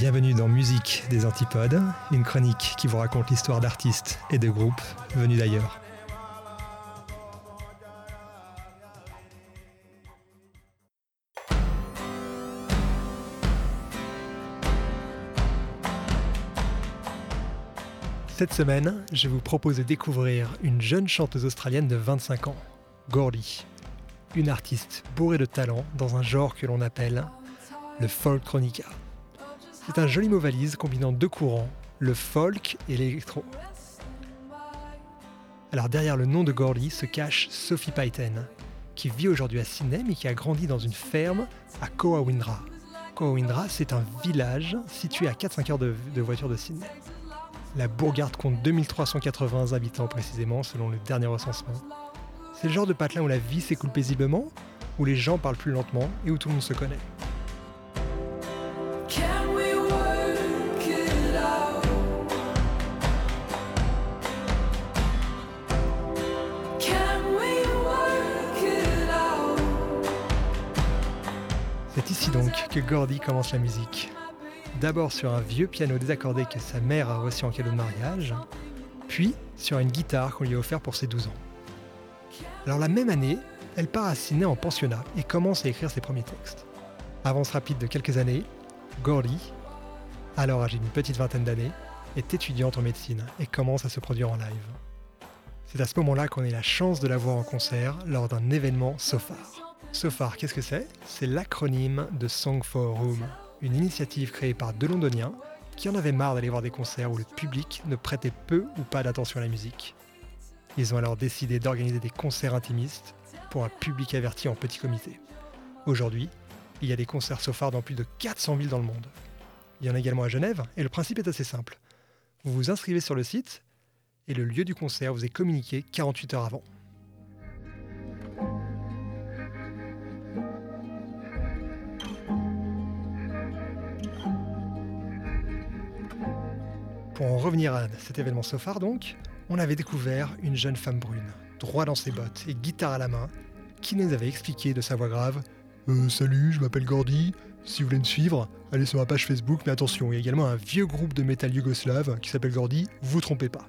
Bienvenue dans Musique des Antipodes, une chronique qui vous raconte l'histoire d'artistes et de groupes venus d'ailleurs. Cette semaine, je vous propose de découvrir une jeune chanteuse australienne de 25 ans, Gordy. Une artiste bourrée de talent dans un genre que l'on appelle le folk chronica. C'est un joli mot valise combinant deux courants, le folk et l'électro. Alors derrière le nom de Gordy se cache Sophie Payton, qui vit aujourd'hui à Sydney mais qui a grandi dans une ferme à Kowawindra. Kowawindra, c'est un village situé à 4-5 heures de, de voiture de Sydney. La Bourgade compte 2380 habitants précisément selon le dernier recensement. C'est le genre de patelin où la vie s'écoule paisiblement, où les gens parlent plus lentement et où tout le monde se connaît. C'est ici donc que Gordy commence la musique. D'abord sur un vieux piano désaccordé que sa mère a reçu en cadeau de mariage, puis sur une guitare qu'on lui a offert pour ses 12 ans. Alors la même année, elle part à Sydney en pensionnat et commence à écrire ses premiers textes. Avance rapide de quelques années, Gordy, alors âgée d'une petite vingtaine d'années, est étudiante en médecine et commence à se produire en live. C'est à ce moment-là qu'on a la chance de la voir en concert lors d'un événement SOFAR. SOFAR, qu'est-ce que c'est C'est l'acronyme de Song for Room, une initiative créée par deux londoniens qui en avaient marre d'aller voir des concerts où le public ne prêtait peu ou pas d'attention à la musique. Ils ont alors décidé d'organiser des concerts intimistes pour un public averti en petit comité. Aujourd'hui, il y a des concerts SOFAR dans plus de 400 villes dans le monde. Il y en a également à Genève, et le principe est assez simple. Vous vous inscrivez sur le site, et le lieu du concert vous est communiqué 48 heures avant. Pour en revenir à cet événement SOFAR donc, on avait découvert une jeune femme brune, droit dans ses bottes et guitare à la main, qui nous avait expliqué de sa voix grave euh, Salut, je m'appelle Gordy. Si vous voulez me suivre, allez sur ma page Facebook. Mais attention, il y a également un vieux groupe de métal yougoslave qui s'appelle Gordy. Vous trompez pas.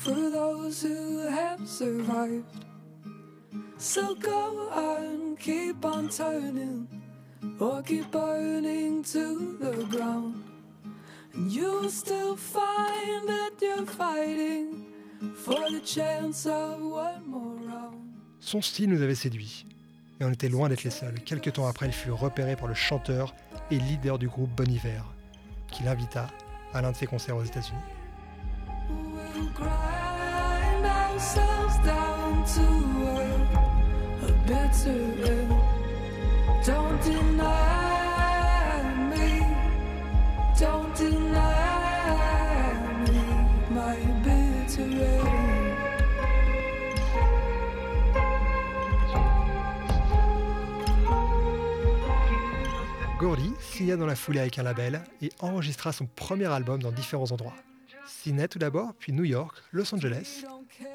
For those who have survived. So go on, keep on turning, or keep burning to the ground. And you'll still find that you're fighting for the chance of one more round. Son style nous avait séduit, et on était loin d'être les seuls. Quelques temps après, il fut repéré par le chanteur et leader du groupe Bon Iver, qui l'invita à l'un de ses concerts aux États-Unis. Gordy signa dans la foulée avec un label et enregistra son premier album dans différents endroits. Sydney tout d'abord, puis New York, Los Angeles,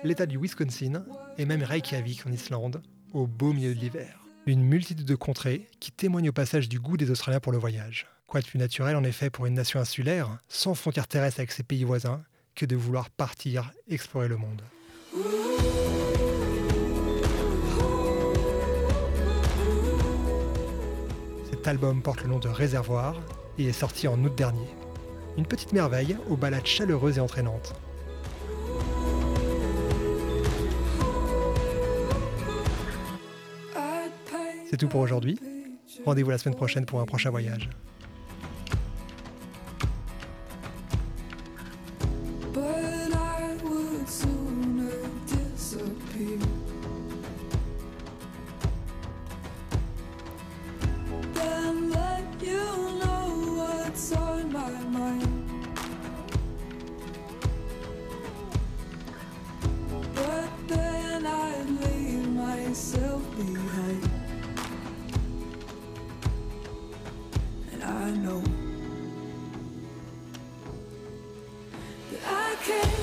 l'État du Wisconsin et même Reykjavik en Islande, au beau milieu de l'hiver. Une multitude de contrées qui témoignent au passage du goût des Australiens pour le voyage. Quoi de plus naturel en effet pour une nation insulaire, sans frontières terrestres avec ses pays voisins, que de vouloir partir explorer le monde? Cet album porte le nom de Réservoir et est sorti en août dernier. Une petite merveille aux balades chaleureuses et entraînantes. C'est tout pour aujourd'hui. Rendez-vous la semaine prochaine pour un prochain voyage. I know that I can't.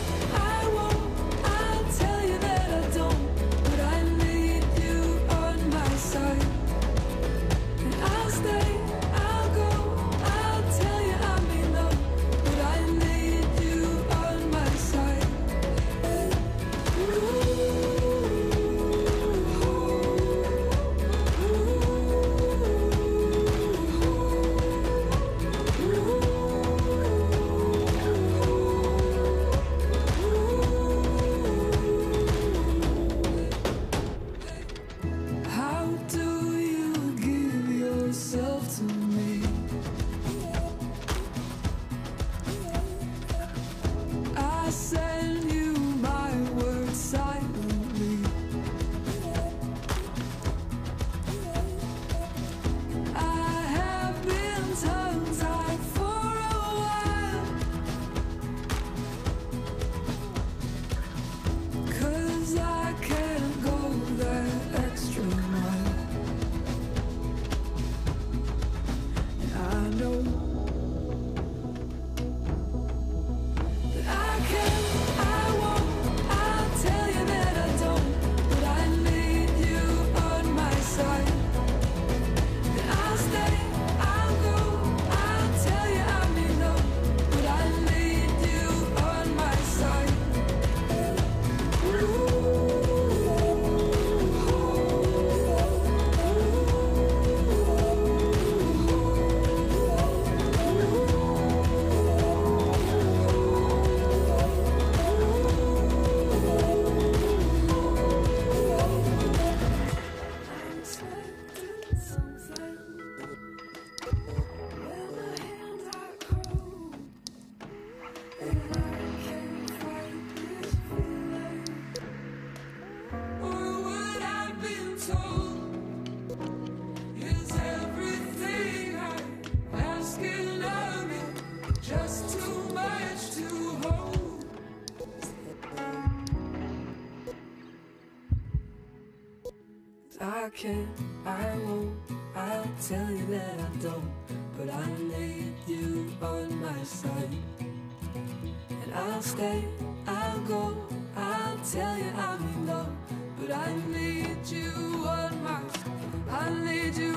I can't, I won't, I'll tell you that I don't. But I need you on my side. And I'll stay, I'll go, I'll tell you I mean no. But I need you on my side. I need you